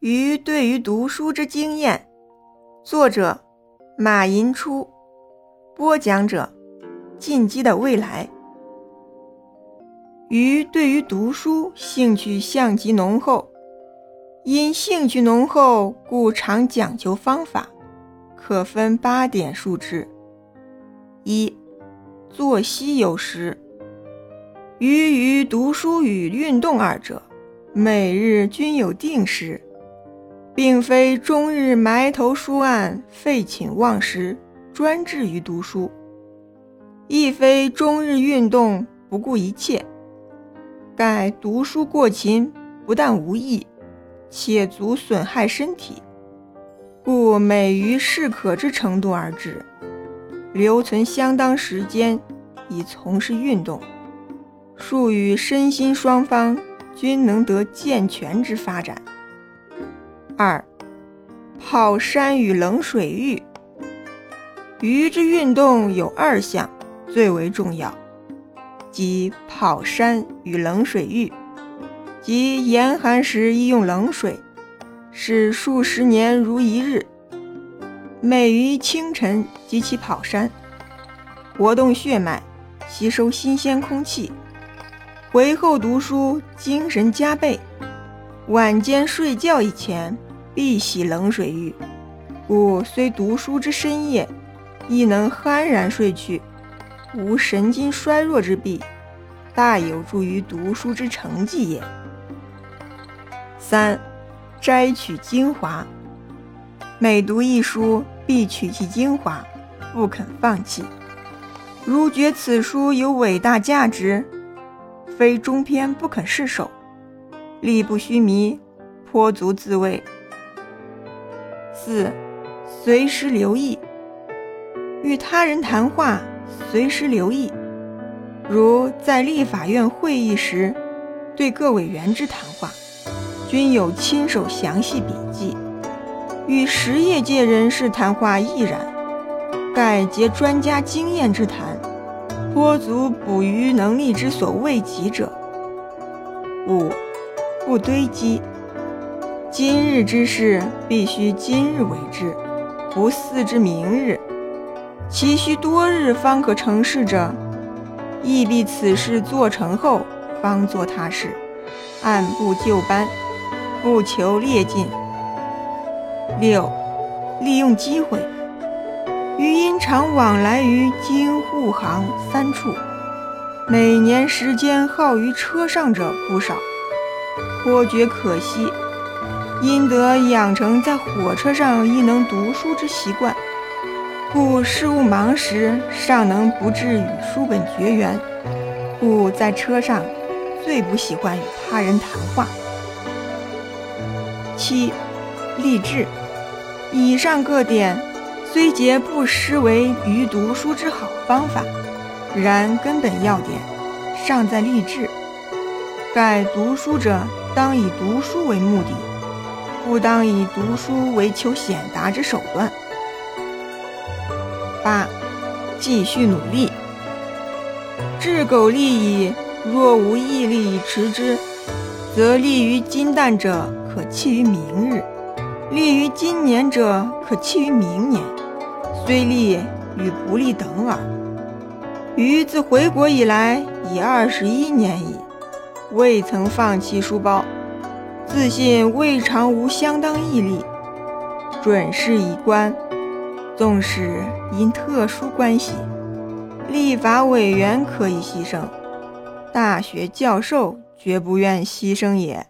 于对于读书之经验，作者马寅初，播讲者进击的未来。于对于读书兴趣相极浓厚，因兴趣浓厚，故常讲究方法，可分八点述之。一、作息有时。于于读书与运动二者，每日均有定时，并非终日埋头书案，废寝忘食，专志于读书；亦非终日运动，不顾一切。盖读书过勤，不但无益，且足损害身体，故每于适可之程度而止，留存相当时间以从事运动。术与身心双方均能得健全之发展。二、泡山与冷水浴。鱼之运动有二项最为重要，即泡山与冷水浴。即严寒时宜用冷水，使数十年如一日。每于清晨即起跑山，活动血脉，吸收新鲜空气。回后读书，精神加倍。晚间睡觉以前，必洗冷水浴，故虽读书之深夜，亦能酣然睡去，无神经衰弱之弊，大有助于读书之成绩也。三、摘取精华。每读一书，必取其精华，不肯放弃。如觉此书有伟大价值。非中篇不肯释手，力不虚弥，颇足自慰。四，随时留意，与他人谈话，随时留意。如在立法院会议时，对各委员之谈话，均有亲手详细笔记；与实业界人士谈话亦然，盖结专家经验之谈。颇足补于能力之所未及者。五，不堆积。今日之事必须今日为之，不似之明日。其需多日方可成事者，亦必此事做成后方做他事，按部就班，不求劣进。六，利用机会。余因常往来于京沪杭三处，每年时间耗于车上者不少，颇觉可惜。因得养成在火车上亦能读书之习惯，故事务忙时尚能不至与书本绝缘。故在车上最不喜欢与他人谈话。七，励志。以上各点。虽皆不失为于读书之好方法，然根本要点尚在立志。盖读书者当以读书为目的，不当以读书为求显达之手段。八，继续努力。至苟利矣，若无毅力以持之，则利于今旦者可弃于明日，利于今年者可弃于明年。虽利与不利等耳。余自回国以来已二十一年矣，未曾放弃书包，自信未尝无相当毅力。准是已关，纵使因特殊关系，立法委员可以牺牲，大学教授绝不愿牺牲也。